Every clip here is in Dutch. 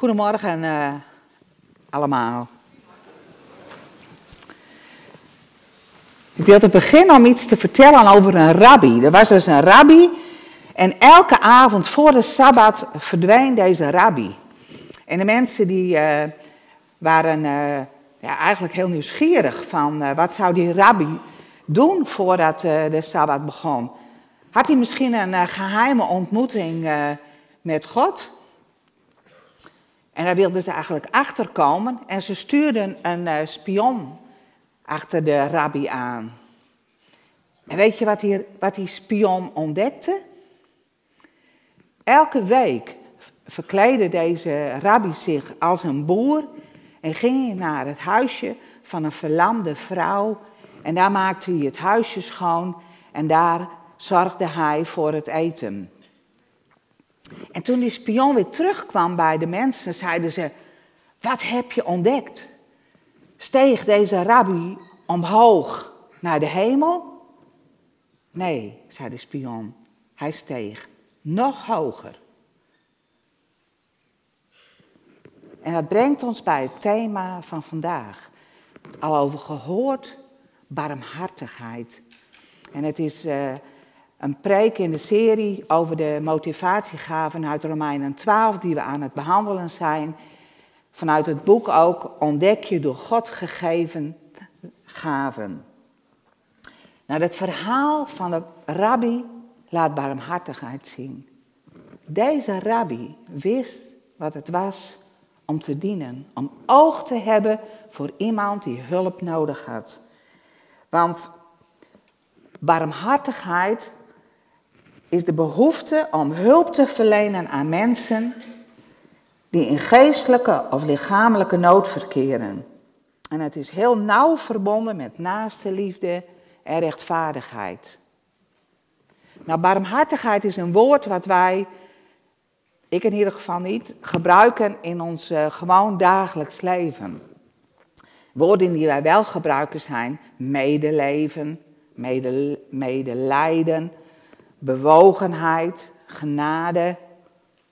Goedemorgen uh, allemaal. Ik wil te beginnen om iets te vertellen over een rabbi. Er was dus een rabbi en elke avond voor de Sabbat verdween deze rabbi. En de mensen die uh, waren uh, ja, eigenlijk heel nieuwsgierig van wat zou die rabbi doen voordat de Sabbat begon. Had hij misschien een geheime ontmoeting met God? En daar wilden ze eigenlijk achterkomen en ze stuurden een uh, spion achter de rabbi aan. En weet je wat die, wat die spion ontdekte? Elke week verkleedde deze rabbi zich als een boer en ging hij naar het huisje van een verlamde vrouw. En daar maakte hij het huisje schoon en daar zorgde hij voor het eten. En toen die spion weer terugkwam bij de mensen, zeiden ze: Wat heb je ontdekt? Steeg deze rabbi omhoog naar de hemel? Nee, zei de spion. Hij steeg nog hoger. En dat brengt ons bij het thema van vandaag. Al over gehoord, barmhartigheid. En het is uh, een preek in de serie over de motivatiegaven uit Romeinen 12, die we aan het behandelen zijn. Vanuit het boek ook ontdek je door God gegeven gaven. Nou, het verhaal van de rabbi laat barmhartigheid zien. Deze rabbi wist wat het was om te dienen, om oog te hebben voor iemand die hulp nodig had. Want barmhartigheid is de behoefte om hulp te verlenen aan mensen die in geestelijke of lichamelijke nood verkeren. En het is heel nauw verbonden met naaste liefde en rechtvaardigheid. Nou, barmhartigheid is een woord wat wij, ik in ieder geval niet, gebruiken in ons uh, gewoon dagelijks leven. Woorden die wij wel gebruiken zijn medeleven, medelijden, bewogenheid, genade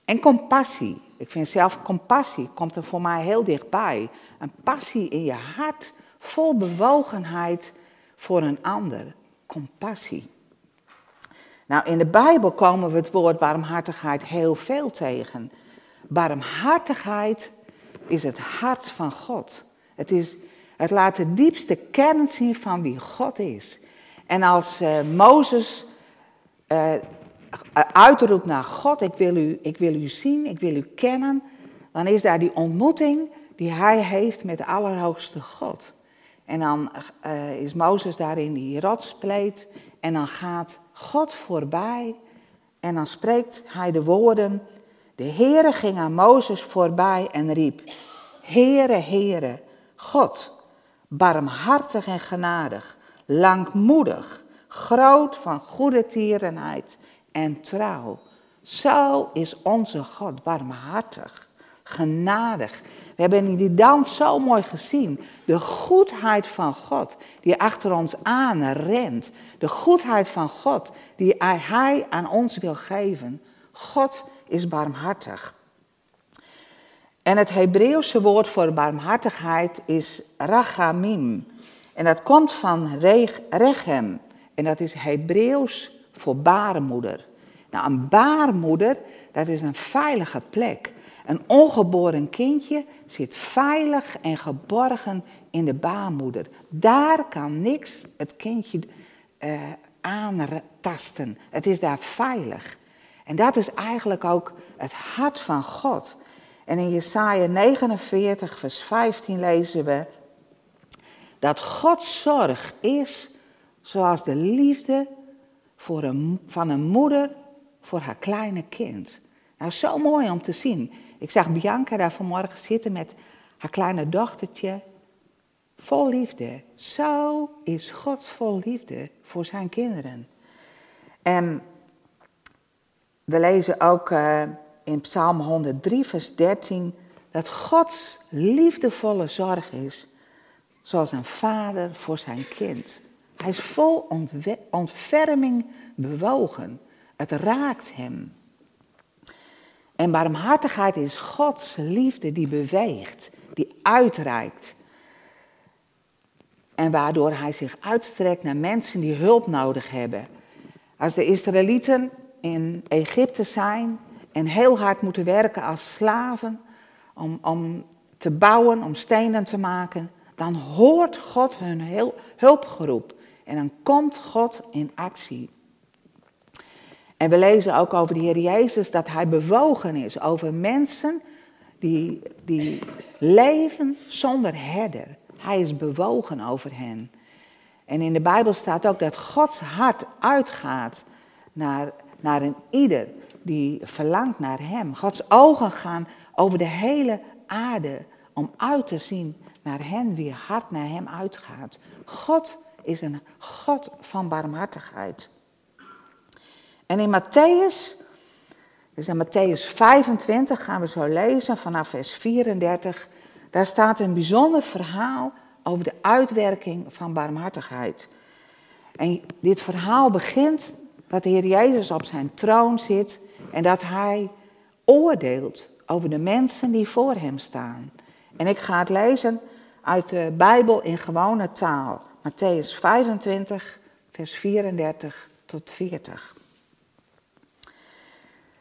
en compassie. Ik vind zelf compassie komt er voor mij heel dichtbij. Een passie in je hart, vol bewogenheid voor een ander. Compassie. Nou, in de Bijbel komen we het woord barmhartigheid heel veel tegen. Barmhartigheid is het hart van God. Het, is, het laat de diepste kern zien van wie God is. En als uh, Mozes uh, uitroept naar God, ik wil, u, ik wil u zien, ik wil u kennen, dan is daar die ontmoeting die hij heeft met de Allerhoogste God. En dan uh, is Mozes daar in die rotspleet en dan gaat God voorbij en dan spreekt hij de woorden, de Heere ging aan Mozes voorbij en riep, Heere, Heere, God, barmhartig en genadig, langmoedig, groot van goede tierenheid en trouw. Zo is onze God barmhartig, genadig. We hebben in die dans zo mooi gezien. De goedheid van God die achter ons aan rent. De goedheid van God die Hij aan ons wil geven. God is barmhartig. En het Hebreeuwse woord voor barmhartigheid is rachamim. En dat komt van rechem. En dat is Hebreeuws voor baarmoeder. Nou, een baarmoeder, dat is een veilige plek. Een ongeboren kindje zit veilig en geborgen in de baarmoeder. Daar kan niks het kindje uh, aantasten. Het is daar veilig. En dat is eigenlijk ook het hart van God. En in Jesaja 49, vers 15 lezen we dat Gods zorg is zoals de liefde voor een, van een moeder voor haar kleine kind. Nou, zo mooi om te zien. Ik zag Bianca daar vanmorgen zitten met haar kleine dochtertje. Vol liefde. Zo is God vol liefde voor zijn kinderen. En we lezen ook uh, in Psalm 103, vers 13, dat Gods liefdevolle zorg is, zoals een vader voor zijn kind. Hij is vol ontferming bewogen. Het raakt hem. En barmhartigheid is Gods liefde die beweegt, die uitreikt. En waardoor hij zich uitstrekt naar mensen die hulp nodig hebben. Als de Israëlieten in Egypte zijn en heel hard moeten werken als slaven om, om te bouwen, om stenen te maken, dan hoort God hun hulpgeroep. En dan komt God in actie. En we lezen ook over de Heer Jezus dat hij bewogen is over mensen die, die leven zonder herder. Hij is bewogen over hen. En in de Bijbel staat ook dat Gods hart uitgaat naar, naar een ieder die verlangt naar Hem. Gods ogen gaan over de hele aarde om uit te zien naar hen wie hart naar Hem uitgaat. God is een God van barmhartigheid. En in Matthäus, dus in Matthäus 25 gaan we zo lezen vanaf vers 34, daar staat een bijzonder verhaal over de uitwerking van barmhartigheid. En dit verhaal begint dat de Heer Jezus op zijn troon zit en dat hij oordeelt over de mensen die voor hem staan. En ik ga het lezen uit de Bijbel in gewone taal. Matthäus 25, vers 34 tot 40.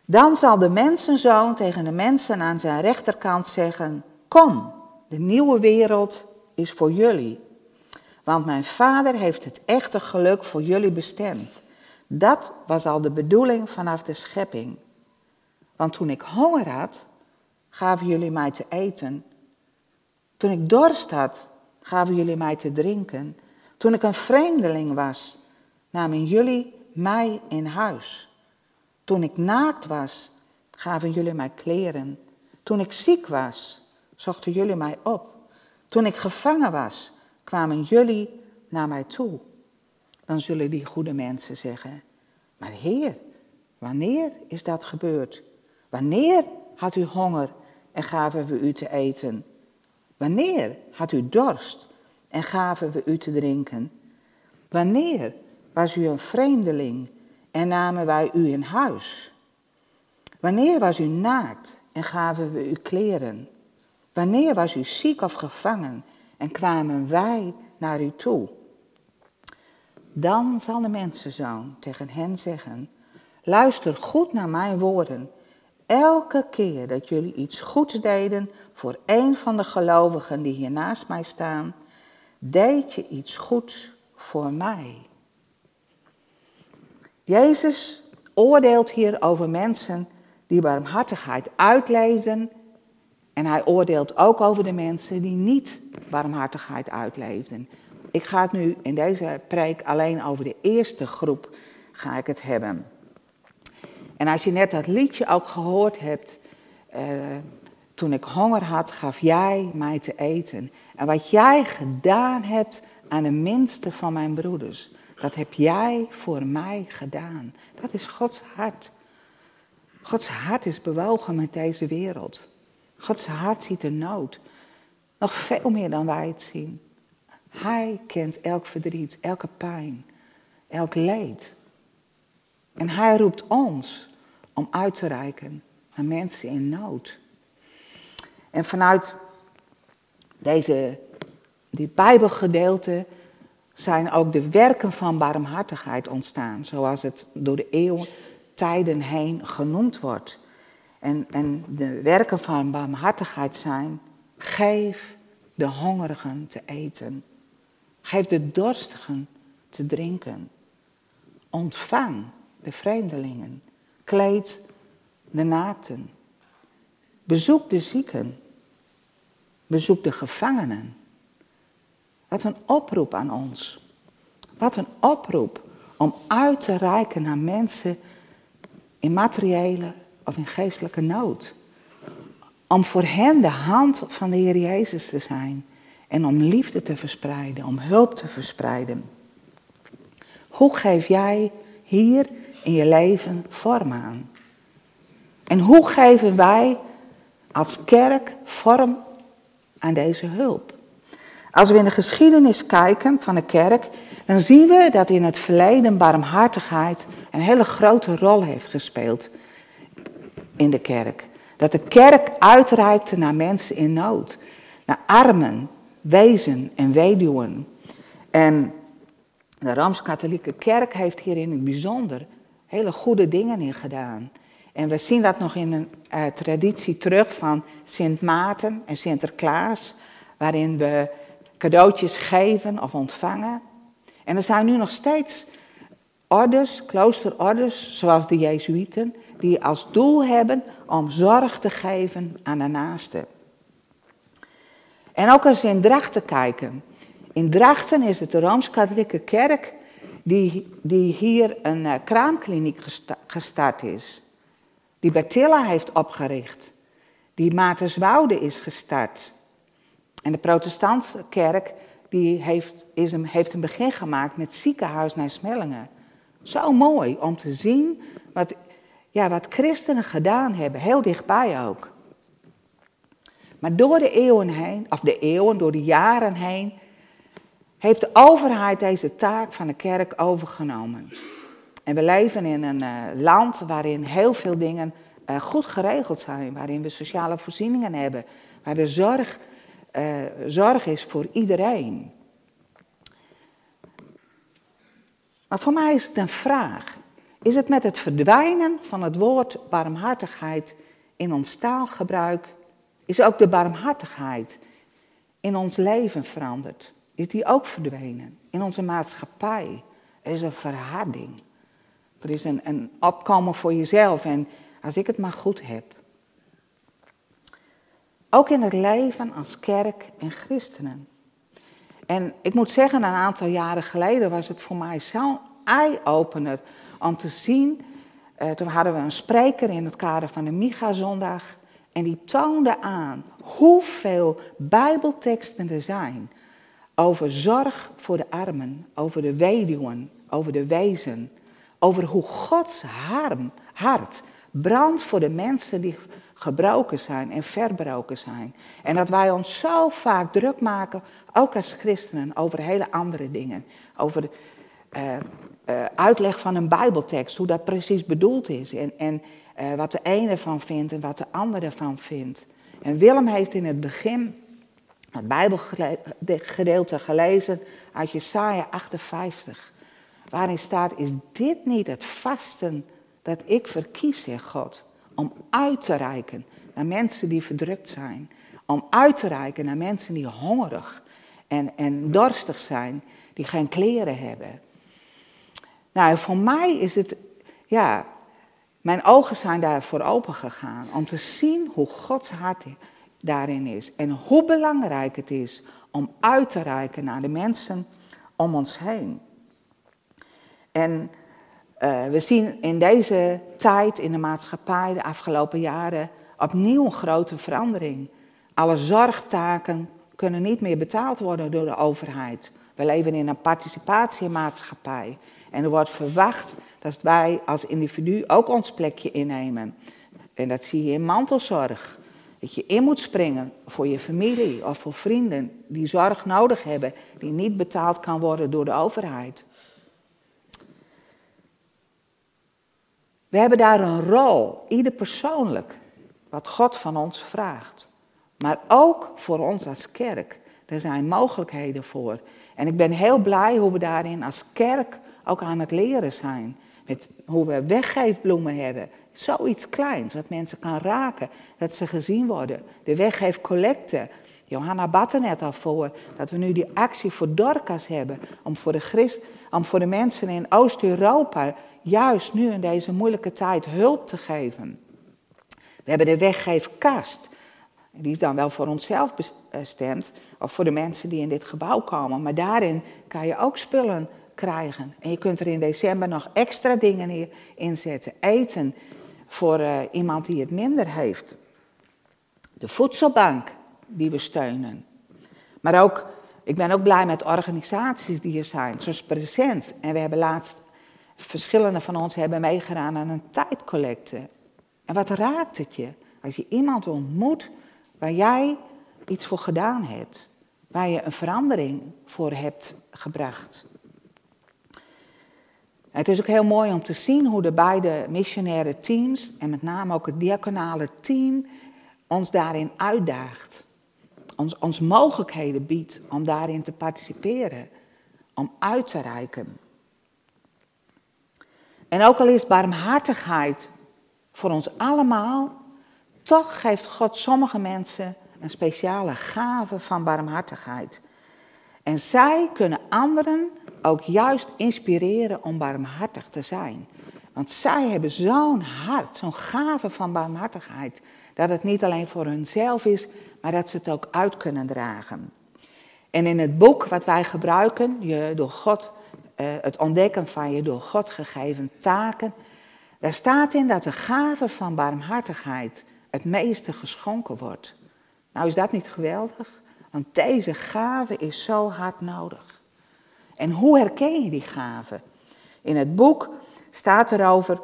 Dan zal de mensenzoon tegen de mensen aan zijn rechterkant zeggen: Kom, de nieuwe wereld is voor jullie. Want mijn vader heeft het echte geluk voor jullie bestemd. Dat was al de bedoeling vanaf de schepping. Want toen ik honger had, gaven jullie mij te eten. Toen ik dorst had, gaven jullie mij te drinken. Toen ik een vreemdeling was, namen jullie mij in huis. Toen ik naakt was, gaven jullie mij kleren. Toen ik ziek was, zochten jullie mij op. Toen ik gevangen was, kwamen jullie naar mij toe. Dan zullen die goede mensen zeggen: Maar Heer, wanneer is dat gebeurd? Wanneer had u honger en gaven we u te eten? Wanneer had u dorst en gaven we u te drinken? Wanneer was u een vreemdeling en namen wij u in huis? Wanneer was u naakt en gaven we u kleren? Wanneer was u ziek of gevangen en kwamen wij naar u toe? Dan zal de mensenzoon tegen hen zeggen: Luister goed naar mijn woorden. Elke keer dat jullie iets goeds deden voor een van de gelovigen die hier naast mij staan, deed je iets goeds voor mij. Jezus oordeelt hier over mensen die barmhartigheid uitleefden en hij oordeelt ook over de mensen die niet barmhartigheid uitleefden. Ik ga het nu in deze preek alleen over de eerste groep ga ik het hebben. En als je net dat liedje ook gehoord hebt, uh, toen ik honger had, gaf jij mij te eten. En wat jij gedaan hebt aan de minste van mijn broeders, dat heb jij voor mij gedaan. Dat is Gods hart. Gods hart is bewogen met deze wereld. Gods hart ziet de nood. Nog veel meer dan wij het zien. Hij kent elk verdriet, elke pijn, elk leed. En hij roept ons om uit te reiken naar mensen in nood. En vanuit deze, dit Bijbelgedeelte zijn ook de werken van barmhartigheid ontstaan, zoals het door de eeuwen tijden heen genoemd wordt. En, en de werken van barmhartigheid zijn, geef de hongerigen te eten. Geef de dorstigen te drinken. Ontvang de vreemdelingen. Kleed de naakten. Bezoek de zieken. Bezoek de gevangenen. Wat een oproep aan ons. Wat een oproep om uit te reiken naar mensen in materiële of in geestelijke nood. Om voor hen de hand van de Heer Jezus te zijn. En om liefde te verspreiden, om hulp te verspreiden. Hoe geef jij hier in je leven vorm aan? En hoe geven wij als kerk vorm aan deze hulp? Als we in de geschiedenis kijken van de kerk, dan zien we dat in het verleden barmhartigheid een hele grote rol heeft gespeeld in de kerk. Dat de kerk uitreikte naar mensen in nood. Naar armen, wezen en weduwen. En de Rooms-Katholieke Kerk heeft hier in het bijzonder hele goede dingen in gedaan. En we zien dat nog in een uh, traditie terug van Sint Maarten en Sinterklaas, waarin we cadeautjes geven of ontvangen. En er zijn nu nog steeds orders, kloosterorders, zoals de Jezuïeten, die als doel hebben om zorg te geven aan de naaste. En ook als we in Drachten kijken. In Drachten is het de Rooms-Katholieke Kerk die, die hier een uh, kraamkliniek gestart is. Die Bertilla heeft opgericht. Die Maartenswoude is gestart. En de protestantse kerk die heeft, is een, heeft een begin gemaakt met ziekenhuis naar Smellingen. Zo mooi om te zien wat, ja, wat christenen gedaan hebben, heel dichtbij ook. Maar door de eeuwen heen, of de eeuwen, door de jaren heen, heeft de overheid deze taak van de kerk overgenomen. En we leven in een uh, land waarin heel veel dingen uh, goed geregeld zijn, waarin we sociale voorzieningen hebben, waar de zorg, uh, zorg is voor iedereen. Maar voor mij is het een vraag. Is het met het verdwijnen van het woord barmhartigheid in ons taalgebruik, is ook de barmhartigheid in ons leven veranderd? Is die ook verdwenen in onze maatschappij? Er is een verharding. Er is een, opkomen voor jezelf en als ik het maar goed heb. Ook in het leven als kerk en christenen. En ik moet zeggen, een aantal jaren geleden was het voor mij zo'n eye-opener om te zien. Uh, toen hadden we een spreker in het kader van de Micha-zondag. En die toonde aan hoeveel Bijbelteksten er zijn over zorg voor de armen, over de weduwen, over de wezen. Over hoe Gods hart brandt voor de mensen die gebroken zijn en verbroken zijn. En dat wij ons zo vaak druk maken, ook als christenen, over hele andere dingen. Over de uh, uh, uitleg van een bijbeltekst, hoe dat precies bedoeld is. En, en uh, wat de ene van vindt en wat de andere van vindt. En Willem heeft in het begin het bijbelgedeelte gelezen uit Jesaja 58. Waarin staat, is dit niet het vasten dat ik verkies, zegt God, om uit te reiken naar mensen die verdrukt zijn. Om uit te reiken naar mensen die hongerig en, en dorstig zijn, die geen kleren hebben. Nou, voor mij is het, ja, mijn ogen zijn daarvoor open gegaan om te zien hoe Gods hart daarin is. En hoe belangrijk het is om uit te reiken naar de mensen om ons heen. En uh, we zien in deze tijd in de maatschappij de afgelopen jaren opnieuw een grote verandering. Alle zorgtaken kunnen niet meer betaald worden door de overheid. We leven in een participatiemaatschappij. En er wordt verwacht dat wij als individu ook ons plekje innemen. En dat zie je in mantelzorg. Dat je in moet springen voor je familie of voor vrienden die zorg nodig hebben, die niet betaald kan worden door de overheid. We hebben daar een rol, ieder persoonlijk, wat God van ons vraagt. Maar ook voor ons als kerk. Er zijn mogelijkheden voor. En ik ben heel blij hoe we daarin als kerk ook aan het leren zijn. Met hoe we weggeefbloemen hebben. Zoiets kleins, wat mensen kan raken, dat ze gezien worden. De weggeefcollecte. Johanna batte net al voor dat we nu die actie voor Dorcas hebben. Om voor de, Christ, om voor de mensen in Oost-Europa juist nu in deze moeilijke tijd hulp te geven. We hebben de weggeefkast. Die is dan wel voor onszelf bestemd, of voor de mensen die in dit gebouw komen. Maar daarin kan je ook spullen krijgen. En je kunt er in december nog extra dingen in zetten. Eten voor uh, iemand die het minder heeft. De voedselbank die we steunen. Maar ook, ik ben ook blij met organisaties die er zijn, zoals Present. En we hebben laatst, verschillende van ons hebben meegedaan aan een tijdcollecte. En wat raakt het je als je iemand ontmoet waar jij iets voor gedaan hebt? Waar je een verandering voor hebt gebracht. het is ook heel mooi om te zien hoe de beide missionaire teams, en met name ook het diaconale team, ons daarin uitdaagt. Ons, ons mogelijkheden biedt om daarin te participeren, om uit te reiken. En ook al is barmhartigheid voor ons allemaal, toch geeft God sommige mensen een speciale gave van barmhartigheid. En zij kunnen anderen ook juist inspireren om barmhartig te zijn. Want zij hebben zo'n hart, zo'n gave van barmhartigheid, dat het niet alleen voor hunzelf is, maar dat ze het ook uit kunnen dragen. En in het boek wat wij gebruiken, je door God, het ontdekken van je door God gegeven taken, daar staat in dat de gave van barmhartigheid het meeste geschonken wordt. Nou is dat niet geweldig? Want deze gave is zo hard nodig. En hoe herken je die gave? In het boek staat erover,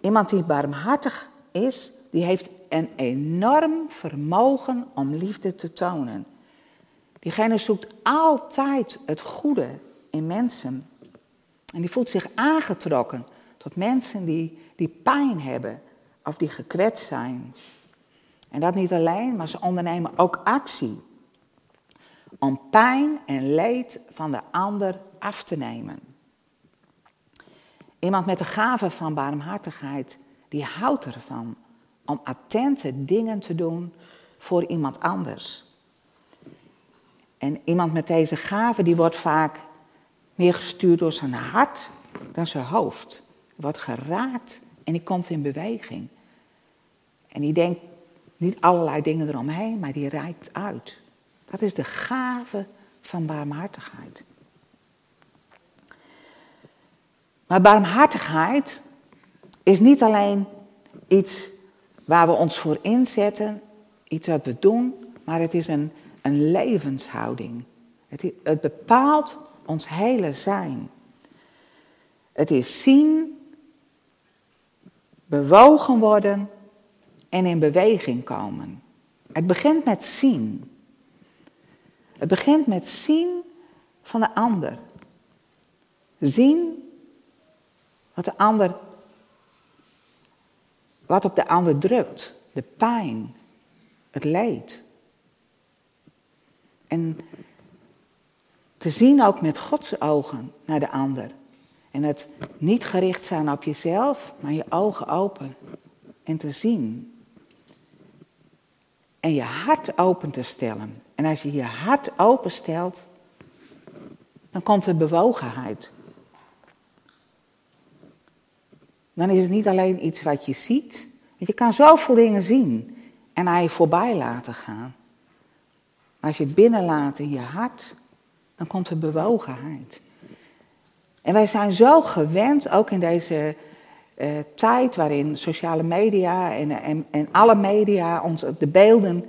iemand die barmhartig is, die heeft een enorm vermogen om liefde te tonen. Diegene zoekt altijd het goede in mensen. En die voelt zich aangetrokken tot mensen die, die pijn hebben of die gekwetst zijn. En dat niet alleen, maar ze ondernemen ook actie om pijn en leed van de ander af te nemen. Iemand met de gave van barmhartigheid, die houdt ervan om attente dingen te doen voor iemand anders. En iemand met deze gave, die wordt vaak meer gestuurd door zijn hart dan zijn hoofd. wordt geraakt en die komt in beweging. En die denkt niet allerlei dingen eromheen, maar die reikt uit. Dat is de gave van barmhartigheid. Maar barmhartigheid is niet alleen iets waar we ons voor inzetten, iets wat we doen, maar het is een, een levenshouding. Het, het bepaalt ons hele zijn. Het is zien, bewogen worden en in beweging komen. Het begint met zien. Het begint met zien van de ander. Zien wat de ander, wat op de ander drukt. De pijn, het leed. En te zien ook met Gods ogen naar de ander. En het niet gericht zijn op jezelf, maar je ogen open. En te zien. En je hart open te stellen. En als je je hart openstelt, dan komt er bewogenheid. Dan is het niet alleen iets wat je ziet. Want je kan zoveel dingen zien en aan je voorbij laten gaan. Maar als je het binnenlaat in je hart, dan komt er bewogenheid. En wij zijn zo gewend, ook in deze uh, tijd waarin sociale media en, en, en alle media ons de beelden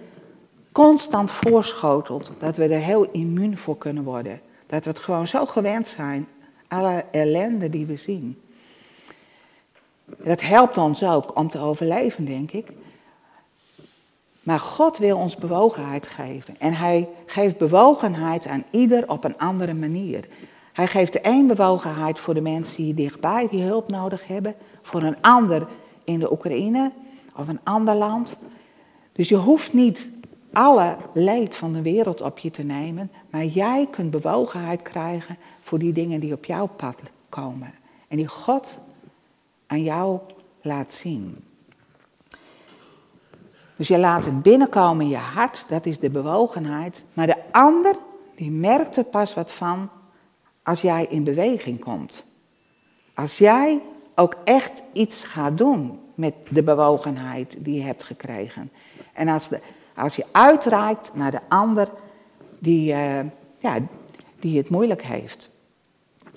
constant voorschotelt, dat we er heel immuun voor kunnen worden. Dat we het gewoon zo gewend zijn, alle ellende die we zien. Dat helpt ons ook om te overleven, denk ik. Maar God wil ons bewogenheid geven. En hij geeft bewogenheid aan ieder op een andere manier. Hij geeft de een bewogenheid voor de mensen die dichtbij die hulp nodig hebben. Voor een ander in de Oekraïne of een ander land. Dus je hoeft niet alle leed van de wereld op je te nemen. Maar jij kunt bewogenheid krijgen voor die dingen die op jouw pad komen. En die God aan jou laat zien. Dus je laat het binnenkomen in je hart, dat is de bewogenheid. Maar de ander, die merkt er pas wat van als jij in beweging komt. Als jij ook echt iets gaat doen met de bewogenheid die je hebt gekregen. En als, de, als je uitreikt naar de ander die, uh, ja, die het moeilijk heeft.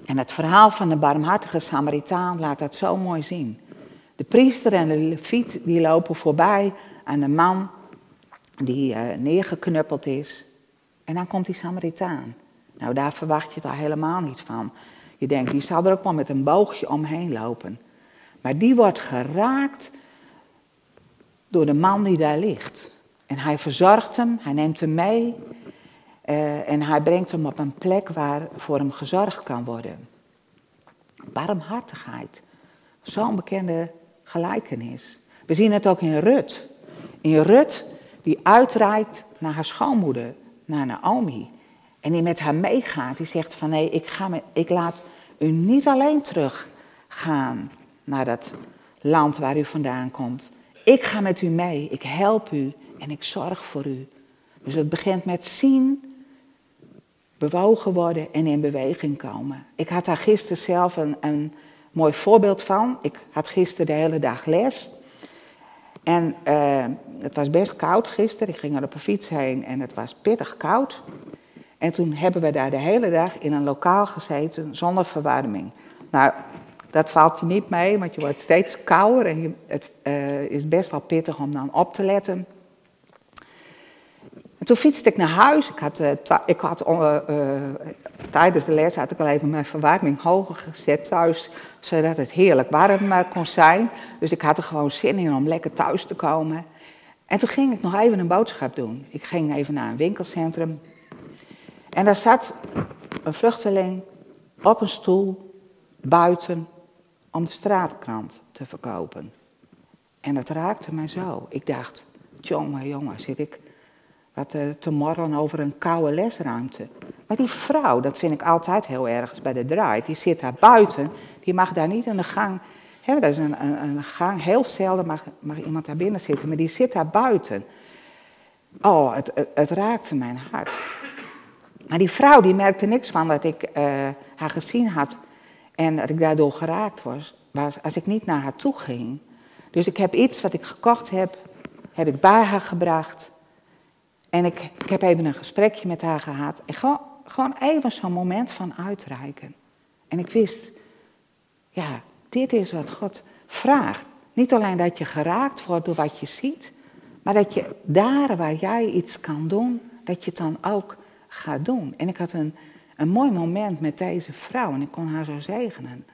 En het verhaal van de barmhartige Samaritaan laat dat zo mooi zien. De priester en de leviet die lopen voorbij aan de man die uh, neergeknuppeld is. En dan komt die Samaritaan. Nou, daar verwacht je het al helemaal niet van. Je denkt, die zal er ook wel met een boogje omheen lopen. Maar die wordt geraakt door de man die daar ligt. En hij verzorgt hem, hij neemt hem mee uh, en hij brengt hem op een plek waar voor hem gezorgd kan worden. Barmhartigheid. Zo'n bekende gelijkenis. We zien het ook in Rut. In Rut die uitreikt naar haar schoonmoeder, naar Naomi. En die met haar meegaat. Die zegt van nee, ik, ga met, ik laat u niet alleen teruggaan naar dat land waar u vandaan komt. Ik ga met u mee, ik help u en ik zorg voor u. Dus het begint met zien, bewogen worden en in beweging komen. Ik had daar gisteren zelf een, een mooi voorbeeld van. Ik had gisteren de hele dag les. En uh, het was best koud gisteren. Ik ging er op een fiets heen en het was pittig koud. En toen hebben we daar de hele dag in een lokaal gezeten zonder verwarming. Nou, dat valt je niet mee, want je wordt steeds kouder en het uh, is best wel pittig om dan op te letten. En toen fietste ik naar huis. Ik had, uh, ik had uh, tijdens de les had ik al even mijn verwarming hoger gezet thuis, zodat het heerlijk warm kon zijn. Dus ik had er gewoon zin in om lekker thuis te komen. En toen ging ik nog even een boodschap doen. Ik ging even naar een winkelcentrum. En daar zat een vluchteling op een stoel buiten om de straatkrant te verkopen. En dat raakte mij zo. Ik dacht, jongen, jongen, zit ik wat uh, te morren over een koude lesruimte. Maar die vrouw, dat vind ik altijd heel erg bij de draai, die zit daar buiten, die mag daar niet in de gang. Hè, dat is een, een, gang, heel zelden mag, iemand daar binnen zitten, maar die zit daar buiten. Oh, het, het, raakte mijn hart. Maar die vrouw die merkte niks van dat ik uh, haar gezien had en dat ik daardoor geraakt was, was als ik niet naar haar toe ging. Dus ik heb iets wat ik gekocht heb, heb ik bij haar gebracht. En ik, ik heb even een gesprekje met haar gehad. En gewoon, gewoon even zo'n moment van uitreiken. En ik wist, ja, dit is wat God vraagt. Niet alleen dat je geraakt wordt door wat je ziet, maar dat je daar waar jij iets kan doen, dat je het dan ook gaat doen. En ik had een, een mooi moment met deze vrouw en ik kon haar zo zegenen.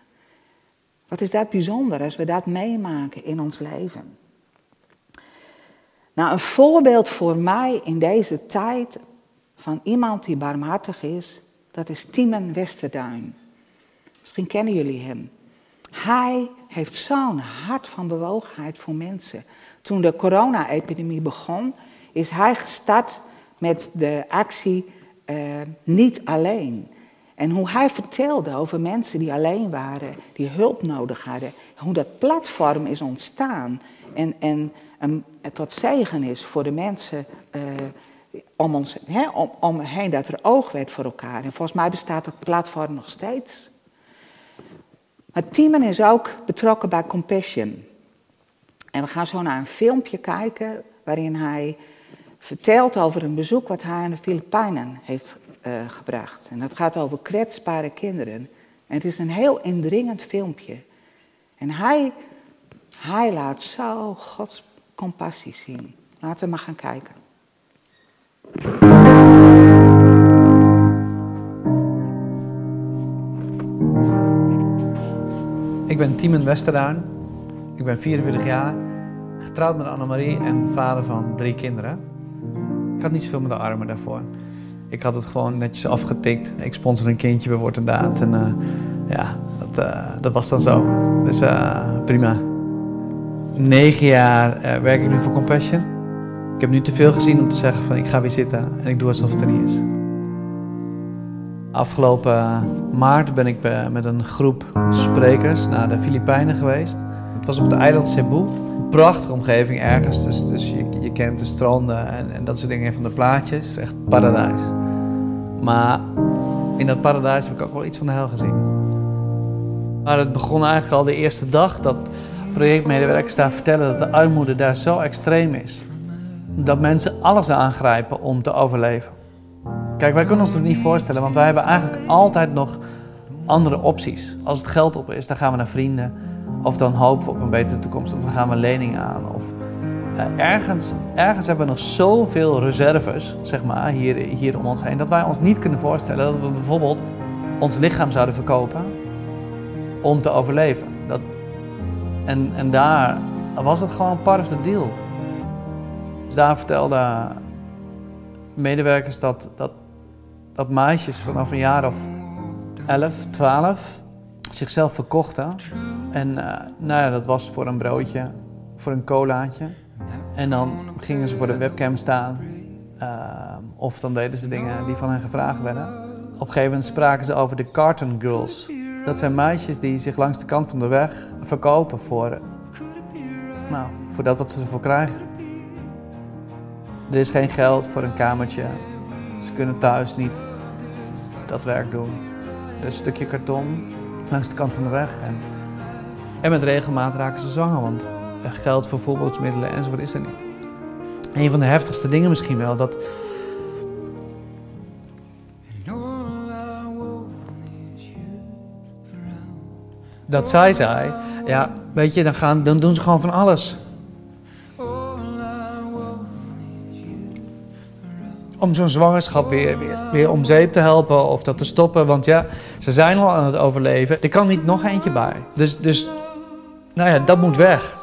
Wat is dat bijzonder als we dat meemaken in ons leven? Nou, een voorbeeld voor mij in deze tijd van iemand die barmhartig is, dat is Timon Westerduin. Misschien kennen jullie hem. Hij heeft zo'n hart van bewogenheid voor mensen. Toen de corona-epidemie begon, is hij gestart met de actie uh, Niet Alleen. En hoe hij vertelde over mensen die alleen waren, die hulp nodig hadden. Hoe dat platform is ontstaan. En, en een, tot zegen is voor de mensen uh, om ons he, om, omheen, dat er oog werd voor elkaar. En volgens mij bestaat dat platform nog steeds. Maar Timon is ook betrokken bij Compassion. En we gaan zo naar een filmpje kijken waarin hij vertelt over een bezoek wat hij aan de Filipijnen heeft uh, gebracht. En dat gaat over kwetsbare kinderen. En het is een heel indringend filmpje. En hij, hij laat zo Gods compassie zien. Laten we maar gaan kijken. Ik ben Timon Westerdaan. Ik ben 44 jaar, getrouwd met Annemarie en vader van drie kinderen. Ik had niet zoveel met de armen daarvoor. Ik had het gewoon netjes afgetikt. Ik sponsor een kindje bij Word en. En uh, ja, dat, uh, dat was dan zo. Dus uh, prima negen jaar uh, werk ik nu voor Compassion. Ik heb nu te veel gezien om te zeggen van ik ga weer zitten en ik doe alsof het er niet is. Afgelopen maart ben ik met een groep sprekers naar de Filipijnen geweest. Het was op het eiland Cebu. Prachtige omgeving ergens, dus, dus je, je kent de stranden en, en dat soort dingen van de plaatjes. Echt paradijs. Maar in dat paradijs heb ik ook wel iets van de hel gezien. Maar het begon eigenlijk al de eerste dag dat projectmedewerkers daar vertellen dat de armoede daar zo extreem is. Dat mensen alles aangrijpen om te overleven. Kijk, wij kunnen ons dat niet voorstellen, want wij hebben eigenlijk altijd nog andere opties. Als het geld op is, dan gaan we naar vrienden. Of dan hopen we op een betere toekomst. Of dan gaan we leningen aan. Of uh, ergens, ergens hebben we nog zoveel reserves, zeg maar, hier, hier om ons heen. Dat wij ons niet kunnen voorstellen dat we bijvoorbeeld ons lichaam zouden verkopen om te overleven. En, en daar was het gewoon part of the deal. Dus daar vertelden medewerkers dat, dat, dat meisjes vanaf een jaar of 11, 12 zichzelf verkochten. En eh, nou ja, dat was voor een broodje, voor een colaatje. En dan gingen ze voor de webcam staan. Uh, of dan deden ze dingen die van hen gevraagd werden. Op een gegeven moment spraken ze over de Carton Girls. Dat zijn meisjes die zich langs de kant van de weg verkopen voor, nou, voor dat wat ze ervoor krijgen. Er is geen geld voor een kamertje. Ze kunnen thuis niet dat werk doen. Een stukje karton langs de kant van de weg. En, en met regelmaat raken ze zwanger, want geld voor voorbeeldsmiddelen enzovoort is er niet. Een van de heftigste dingen misschien wel, dat... Dat zij zei, ja, weet je, dan, gaan, dan doen ze gewoon van alles. om zo'n zwangerschap weer, weer, weer om zeep te helpen of dat te stoppen. Want ja, ze zijn al aan het overleven. Er kan niet nog eentje bij. Dus, dus nou ja, dat moet weg.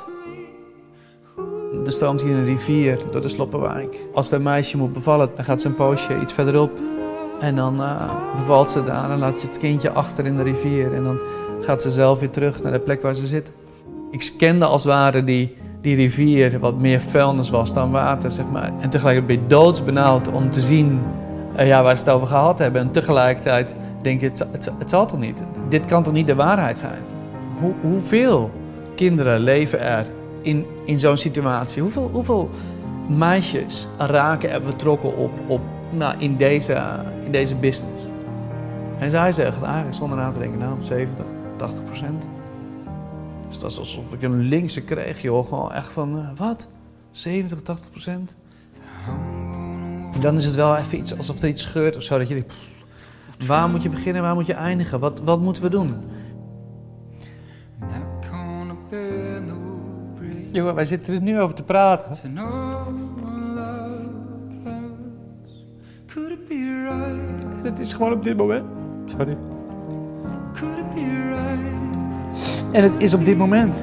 Er stroomt hier een rivier door de Sloppenwijk. Als een meisje moet bevallen, dan gaat ze een poosje iets verderop. En dan uh, bevalt ze daar en laat je het kindje achter in de rivier. En dan gaat ze zelf weer terug naar de plek waar ze zit. Ik scande als het ware die, die rivier wat meer vuilnis was dan water, zeg maar. En tegelijkertijd ben je doodsbenauwd om te zien uh, ja, waar ze het over gehad hebben. En tegelijkertijd denk je, het, het, het, zal toch niet? Dit kan toch niet de waarheid zijn? Hoe, hoeveel kinderen leven er in, in zo'n situatie? Hoeveel, hoeveel meisjes raken er betrokken op, op, nou, in, deze, in deze business? En zij zegt eigenlijk zonder na te denken, nou 70, 80 procent. Dus dat is alsof ik een linkse kreeg, joh. Gewoon echt van, uh, wat? 70, 80 procent? En dan is het wel even iets alsof er iets scheurt of zo. Dat je denkt, pff, waar moet je beginnen, waar moet je eindigen? Wat, wat moeten we doen? Jongen, wij zitten er nu over te praten. Het is gewoon op dit moment. Sorry. En het is op dit moment.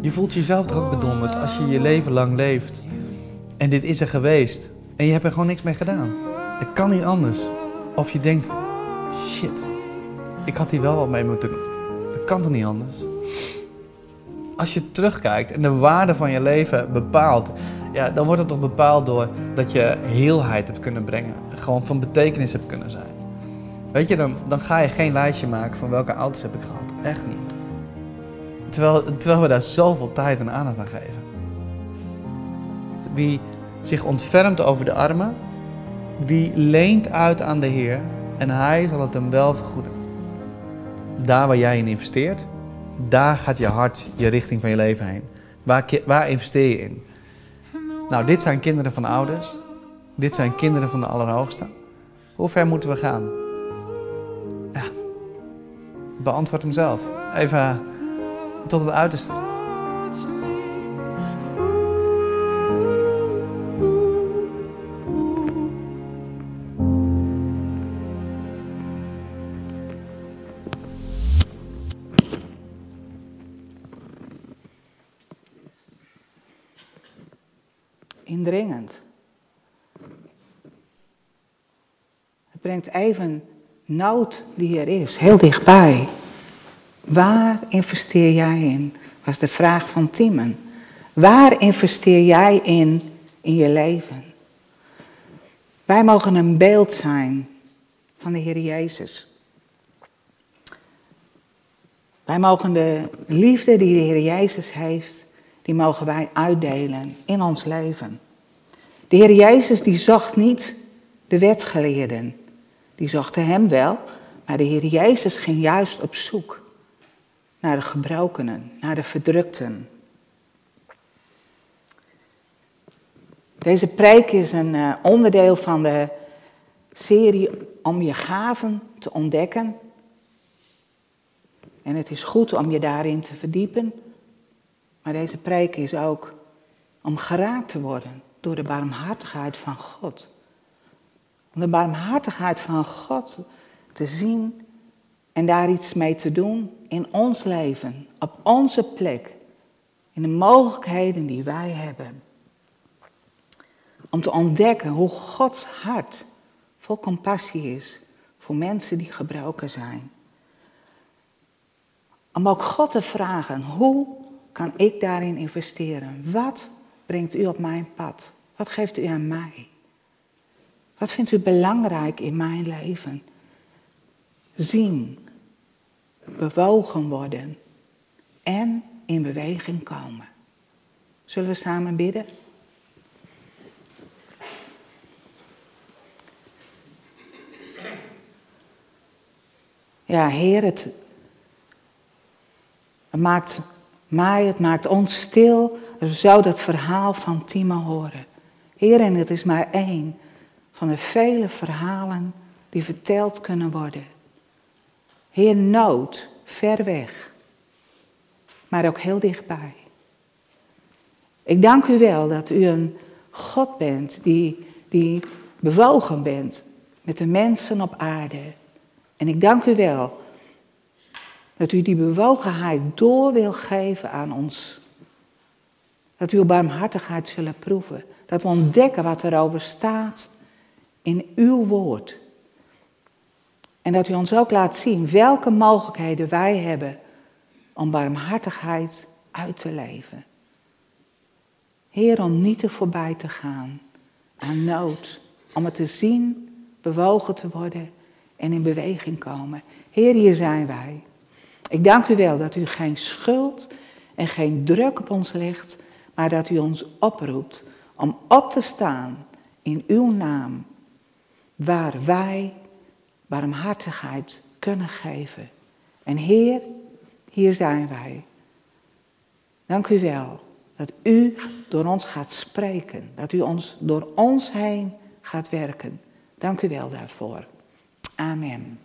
Je voelt jezelf toch ook bedonderd als je je leven lang leeft. En dit is er geweest. En je hebt er gewoon niks mee gedaan. Het kan niet anders. Of je denkt, shit, ik had hier wel wat mee moeten doen. Kan toch niet anders? Als je terugkijkt en de waarde van je leven bepaalt, ja, dan wordt het toch bepaald door dat je heelheid hebt kunnen brengen. Gewoon van betekenis hebt kunnen zijn. Weet je, dan, dan ga je geen lijstje maken van welke auto's heb ik gehad. Echt niet. Terwijl, terwijl we daar zoveel tijd en aandacht aan geven. Wie zich ontfermt over de armen, die leent uit aan de Heer en Hij zal het hem wel vergoeden. Daar waar jij in investeert, daar gaat je hart, je richting van je leven heen. Waar, waar investeer je in? Nou, dit zijn kinderen van ouders. Dit zijn kinderen van de Allerhoogste. Hoe ver moeten we gaan? Ja, beantwoord hem zelf. Even tot het uiterste. Het even nood die er is, heel dichtbij. Waar investeer jij in? Was de vraag van Timon. Waar investeer jij in in je leven? Wij mogen een beeld zijn van de Heer Jezus. Wij mogen de liefde die de Heer Jezus heeft, die mogen wij uitdelen in ons leven. De Heer Jezus die zocht niet de wetgeleerden. Die zochten hem wel, maar de Heer Jezus ging juist op zoek naar de gebrokenen, naar de verdrukten. Deze preek is een uh, onderdeel van de serie om je gaven te ontdekken. En het is goed om je daarin te verdiepen. Maar deze preek is ook om geraakt te worden door de barmhartigheid van God. Om de barmhartigheid van God te zien En daar iets mee te doen in ons leven, op onze plek, in de mogelijkheden die wij hebben. Om te ontdekken hoe Gods hart vol compassie is voor mensen die gebroken zijn. Om ook God te vragen, hoe kan ik daarin investeren? Wat brengt u op mijn pad? Wat geeft u aan mij? Wat vindt u belangrijk in mijn leven? Zien, bewogen worden en in beweging komen. Zullen we samen bidden? Ja, Heer, het, het maakt mij, het maakt ons stil we zo dat verhaal van Timo horen. Heer, en het is maar één van de vele verhalen die verteld kunnen worden. Heer, nood, ver weg, maar ook heel dichtbij. Ik dank u wel dat u een God bent die, die bewogen bent met de mensen op aarde. En ik dank u wel dat u die bewogenheid door wil geven aan ons. Dat we uw barmhartigheid zullen proeven. Dat we ontdekken wat erover staat in uw woord. En dat u ons ook laat zien welke mogelijkheden wij hebben om barmhartigheid uit te leven. Heer, om niet te voorbij te gaan aan nood, om het te zien, bewogen te worden en in beweging komen. Heer, hier zijn wij. Ik dank u wel dat u geen schuld en geen druk op ons legt, maar dat u ons oproept om op te staan in uw naam, waar wij barmhartigheid kunnen geven. En Heer, hier zijn wij. Dank u wel dat u door ons gaat spreken, dat u ons door ons heen gaat werken. Dank u wel daarvoor. Amen.